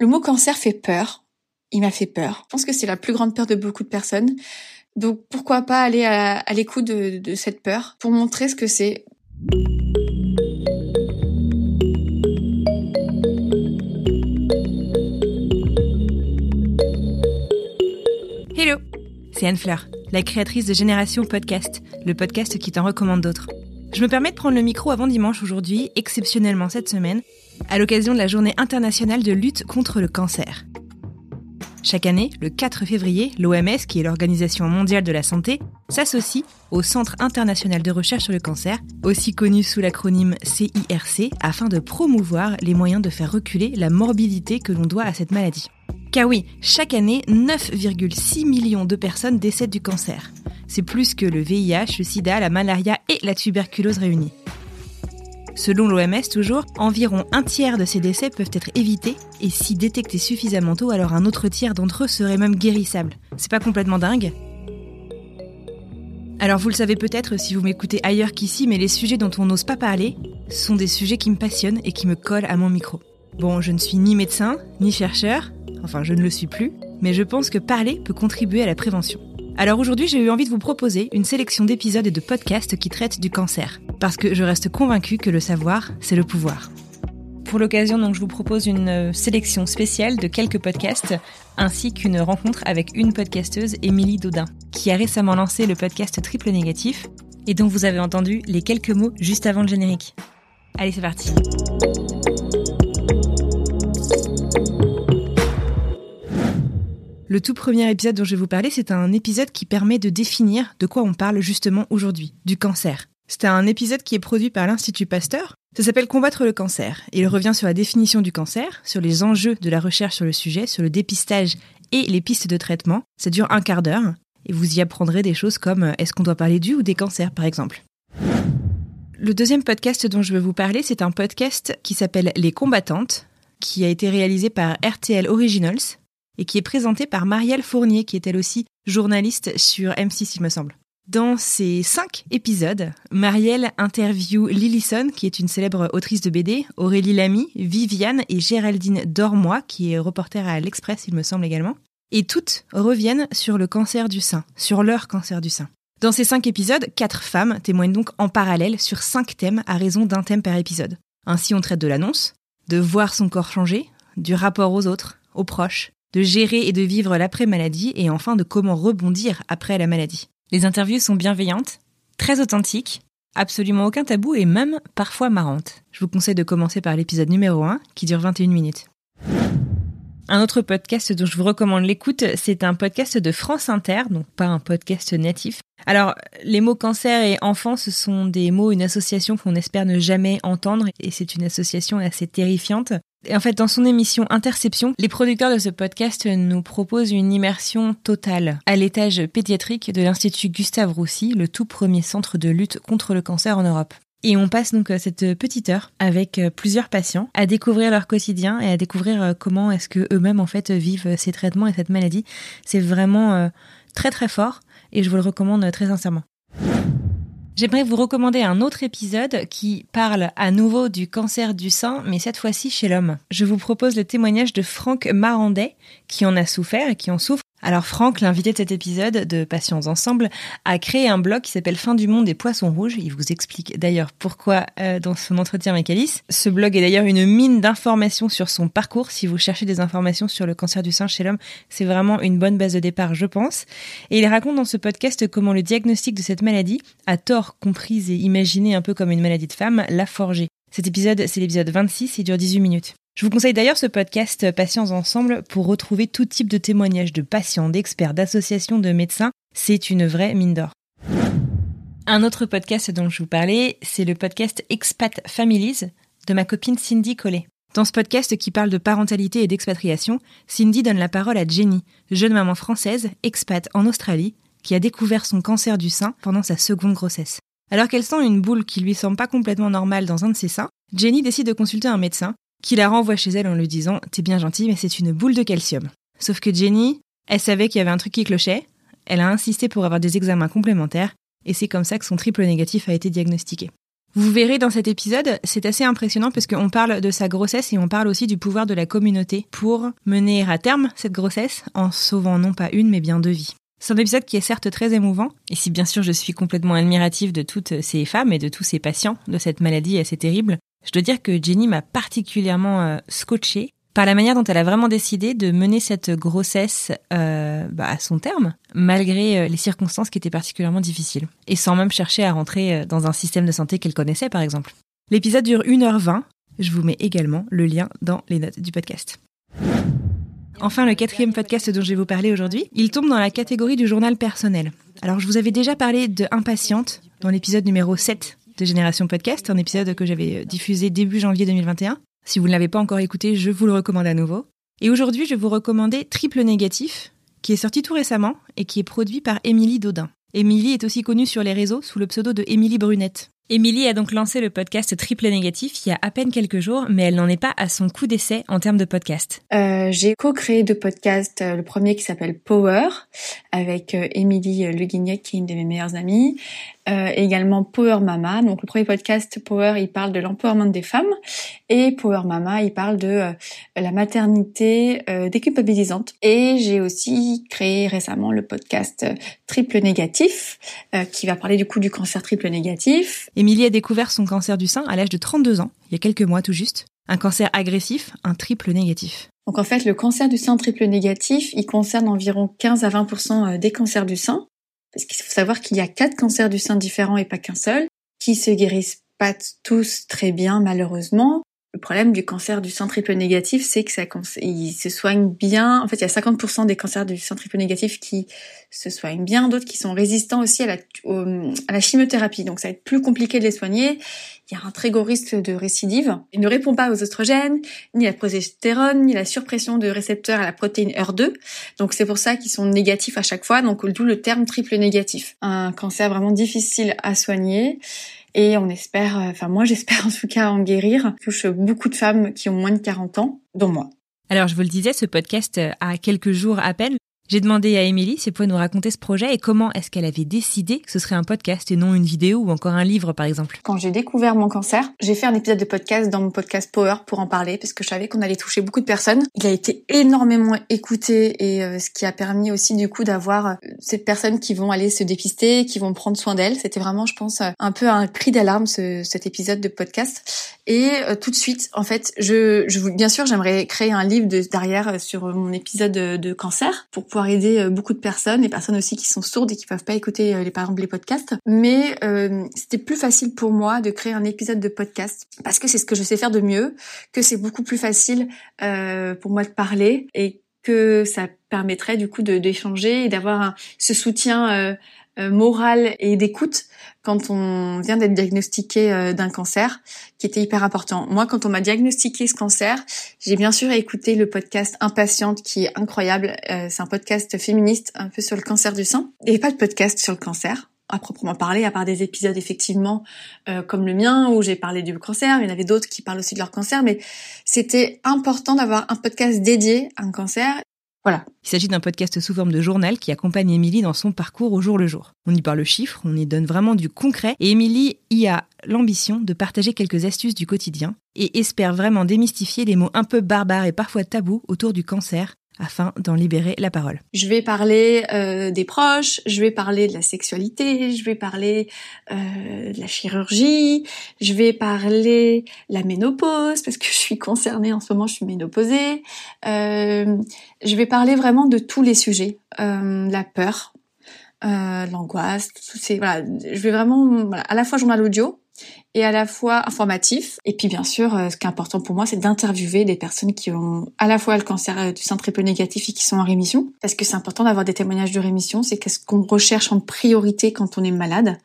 Le mot cancer fait peur. Il m'a fait peur. Je pense que c'est la plus grande peur de beaucoup de personnes. Donc pourquoi pas aller à, l'écoute de cette peur pour montrer ce que c'est. Hello, c'est Anne Fleur, la créatrice de Génération Podcast, le podcast qui t'en recommande d'autres. Je me permets de prendre le micro avant dimanche aujourd'hui, exceptionnellement cette semaine, à l'occasion de la journée internationale de lutte contre le cancer. Chaque année, le 4 février, l'OMS, qui est l'Organisation mondiale de la santé, s'associe au Centre international de recherche sur le cancer, aussi connu sous l'acronyme CIRC, afin de promouvoir les moyens de faire reculer la morbidité que l'on doit à cette maladie. Car oui, chaque année, 9,6 millions de personnes décèdent du cancer. C'est plus que le VIH, le sida, la malaria et la tuberculose réunis. Selon l'OMS toujours, environ un tiers de ces décès peuvent être évités et si détectés suffisamment tôt, alors un autre tiers d'entre eux serait même guérissable. C'est pas complètement dingue? Alors vous le savez peut-être si vous m'écoutez ailleurs qu'ici, mais les sujets dont on n'ose pas parler sont des sujets qui me passionnent et qui me collent à mon micro. Bon, je ne suis ni médecin, ni chercheur, enfin je ne le suis plus, mais je pense que parler peut contribuer à la prévention. Alors aujourd'hui, j'ai eu envie de vous proposer une sélection d'épisodes et de podcasts qui traitent du cancer, parce que je reste convaincue que le savoir, c'est le pouvoir. Pour l'occasion, donc, je vous propose une euh, sélection spéciale de quelques podcasts, ainsi qu'une rencontre avec une podcasteuse, Émilie Dodin, qui a récemment lancé le podcast Triple Négatif, et dont vous avez entendu les quelques mots juste avant le générique. Allez, c'est parti. Le tout premier épisode dont je vais vous parler, c'est un épisode qui permet de définir de quoi on parle justement aujourd'hui, du cancer. C'est un épisode qui est produit par l'Institut Pasteur. Ça s'appelle Combattre le cancer. Il revient sur la définition du cancer, sur les enjeux de la recherche sur le sujet, sur le dépistage et les pistes de traitement. Ça dure un quart d'heure. Et vous y apprendrez des choses comme euh, est-ce qu'on doit parler du ou des cancers, par exemple? Le deuxième podcast dont je veux vous parler, c'est un podcast qui s'appelle Les combattantes, qui a été réalisé par RTL Originals et qui est présenté par Marielle Fournier, qui est elle aussi journaliste sur M6, il me semble. Dans ces cinq épisodes, Marielle interview Lillison, qui est une célèbre autrice de BD, Aurélie Lamy, Viviane et Géraldine Dormois, qui est reporter à l'Express, il me semble également. Et toutes reviennent sur le cancer du sein, sur leur cancer du sein. Dans ces cinq épisodes, quatre femmes témoignent donc en parallèle sur cinq thèmes à raison d'un thème par épisode. Ainsi, on traite de l'annonce, de voir son corps changer, du rapport aux autres, aux proches, de gérer et de vivre l'après-maladie et enfin de comment rebondir après la maladie. Les interviews sont bienveillantes, très authentiques, absolument aucun tabou et même parfois marrantes. Je vous conseille de commencer par l'épisode numéro 1 qui dure 21 minutes. Un autre podcast dont je vous recommande l'écoute, c'est un podcast de France Inter, donc pas un podcast natif. Alors, les mots cancer et enfant, ce sont des mots, une association qu'on espère ne jamais entendre, et c'est une association assez terrifiante. Et en fait, dans son émission Interception, les producteurs de ce podcast nous proposent une immersion totale à l'étage pédiatrique de l'Institut Gustave Roussy, le tout premier centre de lutte contre le cancer en Europe. Et on passe donc cette petite heure avec plusieurs patients à découvrir leur quotidien et à découvrir comment est-ce que eux-mêmes en fait vivent ces traitements et cette maladie. C'est vraiment très très fort et je vous le recommande très sincèrement. J'aimerais vous recommander un autre épisode qui parle à nouveau du cancer du sein, mais cette fois-ci chez l'homme. Je vous propose le témoignage de Franck Marandet, qui en a souffert et qui en souffre alors Franck, l'invité de cet épisode de Patients Ensemble, a créé un blog qui s'appelle Fin du monde des poissons rouges. Il vous explique d'ailleurs pourquoi euh, dans son entretien avec Alice. Ce blog est d'ailleurs une mine d'informations sur son parcours. Si vous cherchez des informations sur le cancer du sein chez l'homme, c'est vraiment une bonne base de départ, je pense. Et il raconte dans ce podcast comment le diagnostic de cette maladie, à tort comprise et imaginée un peu comme une maladie de femme, l'a forgé. Cet épisode, c'est l'épisode 26, il dure 18 minutes. Je vous conseille d'ailleurs ce podcast Patients Ensemble pour retrouver tout type de témoignages de patients, d'experts, d'associations, de médecins. C'est une vraie mine d'or. Un autre podcast dont je vous parlais, c'est le podcast Expat Families de ma copine Cindy Collet. Dans ce podcast qui parle de parentalité et d'expatriation, Cindy donne la parole à Jenny, jeune maman française, expat en Australie, qui a découvert son cancer du sein pendant sa seconde grossesse. Alors qu'elle sent une boule qui lui semble pas complètement normale dans un de ses seins, Jenny décide de consulter un médecin qui la renvoie chez elle en lui disant T'es bien gentil, mais c'est une boule de calcium. Sauf que Jenny, elle savait qu'il y avait un truc qui clochait, elle a insisté pour avoir des examens complémentaires, et c'est comme ça que son triple négatif a été diagnostiqué. Vous verrez dans cet épisode, c'est assez impressionnant parce qu'on parle de sa grossesse et on parle aussi du pouvoir de la communauté pour mener à terme cette grossesse en sauvant non pas une mais bien deux vies. C'est un épisode qui est certes très émouvant, et si bien sûr je suis complètement admirative de toutes ces femmes et de tous ces patients de cette maladie assez terrible, je dois dire que Jenny m'a particulièrement euh, scotché par la manière dont elle a vraiment décidé de mener cette grossesse euh, bah, à son terme, malgré euh, les circonstances qui étaient particulièrement difficiles, et sans même chercher à rentrer dans un système de santé qu'elle connaissait par exemple. L'épisode dure 1h20, je vous mets également le lien dans les notes du podcast. Enfin, le quatrième podcast dont je vais vous parler aujourd'hui, il tombe dans la catégorie du journal personnel. Alors, je vous avais déjà parlé de Impatiente dans l'épisode numéro 7 de Génération Podcast, un épisode que j'avais diffusé début janvier 2021. Si vous ne l'avez pas encore écouté, je vous le recommande à nouveau. Et aujourd'hui, je vais vous recommander Triple Négatif, qui est sorti tout récemment et qui est produit par Émilie Dodin. Émilie est aussi connue sur les réseaux sous le pseudo de Émilie Brunette. Émilie a donc lancé le podcast Triple Négatif il y a à peine quelques jours, mais elle n'en est pas à son coup d'essai en termes de podcast. Euh, j'ai co-créé deux podcasts, euh, le premier qui s'appelle Power, avec euh, Émilie euh, Leguignac, qui est une de mes meilleures amies, euh, également Power Mama. Donc le premier podcast Power, il parle de l'empowerment des femmes et Power Mama, il parle de euh, la maternité euh, déculpabilisante. Et j'ai aussi créé récemment le podcast Triple Négatif qui va parler du coup du cancer triple négatif. Émilie a découvert son cancer du sein à l'âge de 32 ans, il y a quelques mois tout juste. Un cancer agressif, un triple négatif. Donc en fait, le cancer du sein triple négatif, il concerne environ 15 à 20% des cancers du sein. Qu'il faut savoir qu'il y a quatre cancers du sein différents et pas qu'un seul, qui se guérissent pas tous très bien malheureusement. Le problème du cancer du sein triple négatif, c'est que ça, il se soigne bien. En fait, il y a 50% des cancers du sein triple négatif qui se soignent bien, d'autres qui sont résistants aussi à la, à la chimiothérapie. Donc, ça va être plus compliqué de les soigner. Il y a un très gros risque de récidive. Il ne répond pas aux oestrogènes, ni à la progestérone, ni à la surpression de récepteurs à la protéine HER2. Donc, c'est pour ça qu'ils sont négatifs à chaque fois. Donc, d'où le terme triple négatif. Un cancer vraiment difficile à soigner et on espère, euh, enfin moi j'espère en tout cas en guérir. touche beaucoup de femmes qui ont moins de 40 ans, dont moi. Alors je vous le disais, ce podcast a quelques jours à peine. J'ai demandé à Émilie si elle pouvait nous raconter ce projet et comment est-ce qu'elle avait décidé que ce serait un podcast et non une vidéo ou encore un livre par exemple. Quand j'ai découvert mon cancer, j'ai fait un épisode de podcast dans mon podcast Power pour en parler parce que je savais qu'on allait toucher beaucoup de personnes. Il a été énormément écouté et euh, ce qui a permis aussi du coup d'avoir euh, ces personnes qui vont aller se dépister, qui vont prendre soin d'elles. C'était vraiment, je pense, euh, un peu un cri d'alarme ce, cet épisode de podcast. Et tout de suite, en fait, je, je bien sûr, j'aimerais créer un livre de, derrière sur mon épisode de, de cancer pour pouvoir aider euh, beaucoup de personnes, les personnes aussi qui sont sourdes et qui peuvent pas écouter euh, les par exemple les podcasts. Mais euh, c'était plus facile pour moi de créer un épisode de podcast parce que c'est ce que je sais faire de mieux, que c'est beaucoup plus facile pour moi de parler et que ça permettrait du coup d'échanger et d'avoir ce soutien moral et d'écoute quand on vient d'être diagnostiqué euh, d'un cancer, qui était hyper important. Moi, quand on m'a diagnostiqué ce cancer, j'ai bien sûr écouté le podcast Impatiente, qui est incroyable. Euh, c'est un podcast féministe, un peu sur le cancer du sein. Avait pas de podcast sur le cancer à proprement parler, à part des épisodes effectivement euh, comme le mien où j'ai parlé du cancer, il y en avait d'autres qui parlent aussi de leur cancer, mais c'était important d'avoir un podcast dédié à un cancer Il s'agit d'un podcast sous forme de journal qui accompagne Émilie dans son parcours au jour le jour. On y parle chiffres, on y donne vraiment du concret et Émilie y a l'ambition de partager quelques astuces du quotidien et espère vraiment démystifier les mots un peu barbares et parfois tabous autour du cancer afin d'en libérer la parole. Je vais parler euh, des proches, je vais parler de la sexualité, je vais parler euh, de la chirurgie, je vais parler de la ménopause parce que je suis concernée en ce moment, je suis ménopausée. Euh, je vais parler vraiment de tous les sujets, euh, la peur, euh, l'angoisse, tout ces voilà. Je vais vraiment voilà, à la fois journal audio et à la fois informatif. Et puis bien sûr, euh, ce qui est important pour moi, c'est d'interviewer des personnes qui ont à la fois le cancer euh, du sein triple négatif et qui sont en rémission. Parce que c'est important d'avoir des témoignages de rémission. C'est qu'est-ce qu'on recherche en priorité quand on est malade.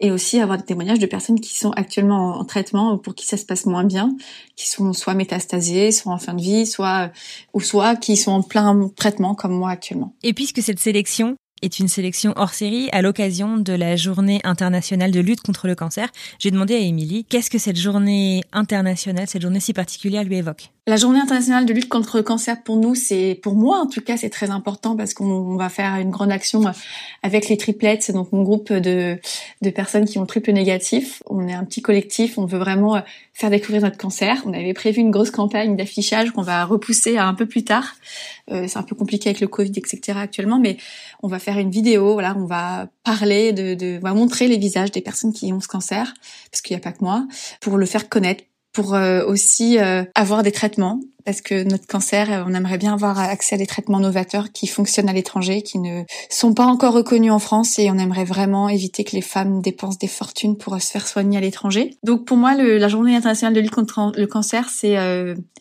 Et aussi avoir des témoignages de personnes qui sont actuellement en traitement pour qui ça se passe moins bien, qui sont soit métastasées, soit en fin de vie, soit ou soit qui sont en plein traitement comme moi actuellement. Et puisque cette sélection est une sélection hors série à l'occasion de la journée internationale de lutte contre le cancer. J'ai demandé à Émilie qu'est-ce que cette journée internationale, cette journée si particulière lui évoque? La journée internationale de lutte contre le cancer pour nous, c'est pour moi en tout cas, c'est très important parce qu'on va faire une grande action avec les triplettes, donc mon groupe de personnes qui ont triple négatif. On est un petit collectif, on veut vraiment faire découvrir notre cancer. On avait prévu une grosse campagne d'affichage qu'on va repousser un peu plus tard. Euh, c'est un peu compliqué avec le Covid, etc. actuellement, mais on va faire une vidéo. Voilà, on va parler de, de on va montrer les visages des personnes qui ont ce cancer, parce qu'il n'y a pas que moi, pour le faire connaître, pour euh, aussi euh, avoir des traitements parce que notre cancer, euh, on aimerait bien avoir accès à des traitements novateurs qui fonctionnent à l'étranger, qui ne sont pas encore reconnus en France et on aimerait vraiment éviter que les femmes dépensent des fortunes pour se faire soigner à l'étranger. Donc pour moi, le, la journée internationale de lutte contre le cancer, c'est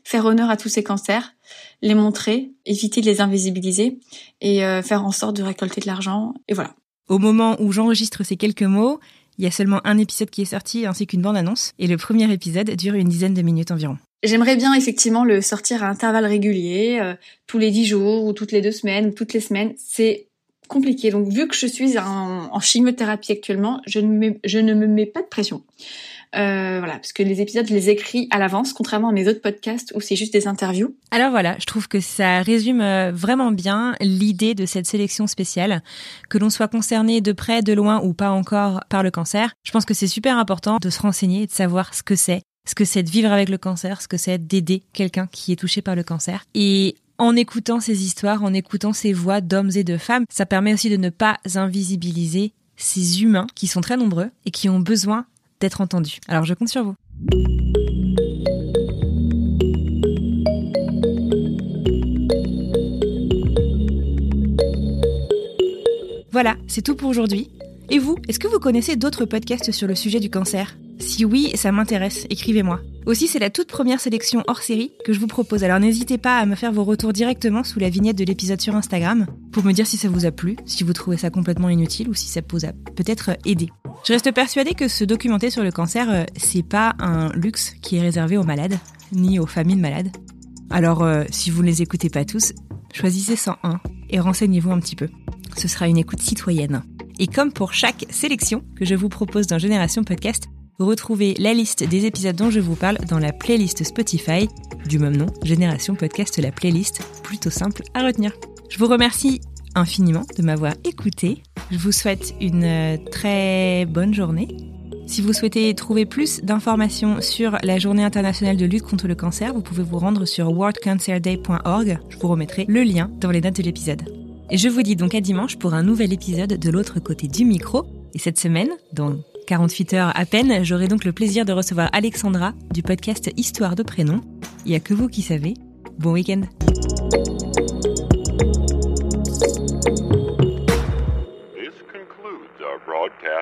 faire honneur à tous ces cancers, les montrer, éviter de les invisibiliser et faire en sorte de récolter de l'argent. Et voilà. Au moment où j'enregistre ces quelques mots, il y a seulement un épisode qui est sorti ainsi qu'une bande-annonce et le premier épisode dure une dizaine de minutes environ. J'aimerais bien effectivement le sortir à intervalles réguliers, euh, tous les dix jours ou toutes les deux semaines ou toutes les semaines. C'est compliqué. Donc vu que je suis en, chimiothérapie actuellement, je ne, je ne me mets pas de pression. Euh, voilà, parce que les épisodes, je les écris à l'avance, contrairement à mes autres podcasts où c'est juste des interviews. Alors voilà, je trouve que ça résume euh, vraiment bien l'idée de cette sélection spéciale, que l'on soit concerné de près, de loin ou pas encore par le cancer. Je pense que c'est super important de se renseigner et de savoir ce que c'est, ce que c'est de vivre avec le cancer, ce que c'est d'aider quelqu'un qui est touché par le cancer. Et en écoutant ces histoires, en écoutant ces voix d'hommes et de femmes, ça permet aussi de ne pas invisibiliser ces humains qui sont très nombreux et qui ont besoin d'être entendu. Alors je compte sur vous. Voilà, c'est tout pour aujourd'hui. Et vous, est-ce que vous connaissez d'autres podcasts sur le sujet du cancer? Si oui, ça m'intéresse, écrivez-moi. Aussi, c'est la toute première sélection hors série que je vous propose, alors n'hésitez pas à me faire vos retours directement sous la vignette de l'épisode sur Instagram pour me dire si ça vous a plu, si vous trouvez ça complètement inutile ou si ça vous a peut-être aidé. Je reste persuadée que se documenter sur le cancer, euh, c'est pas un luxe qui est réservé aux malades, ni aux familles de malades. Alors, euh, si vous ne les écoutez pas tous, choisissez 101 et renseignez-vous un petit peu. Ce sera une écoute citoyenne. Et comme pour chaque sélection que je vous propose dans Génération Podcast, retrouvez la liste des épisodes dont je vous parle dans la playlist Spotify du même nom, Génération Podcast, la playlist, plutôt simple à retenir. Je vous remercie infiniment de m'avoir écouté. Je vous souhaite une euh, très bonne journée. Si vous souhaitez trouver plus d'informations sur la journée internationale de lutte contre le cancer, vous pouvez vous rendre sur worldcancerday.org. Je vous remettrai le lien dans les notes de l'épisode. Et je vous dis donc à dimanche pour un nouvel épisode de l'autre côté du micro. Et cette semaine, dans 48 heures à peine, j'aurai donc le plaisir de recevoir Alexandra du podcast Histoire de prénom. Il n'y a que vous qui savez. Bon week-end.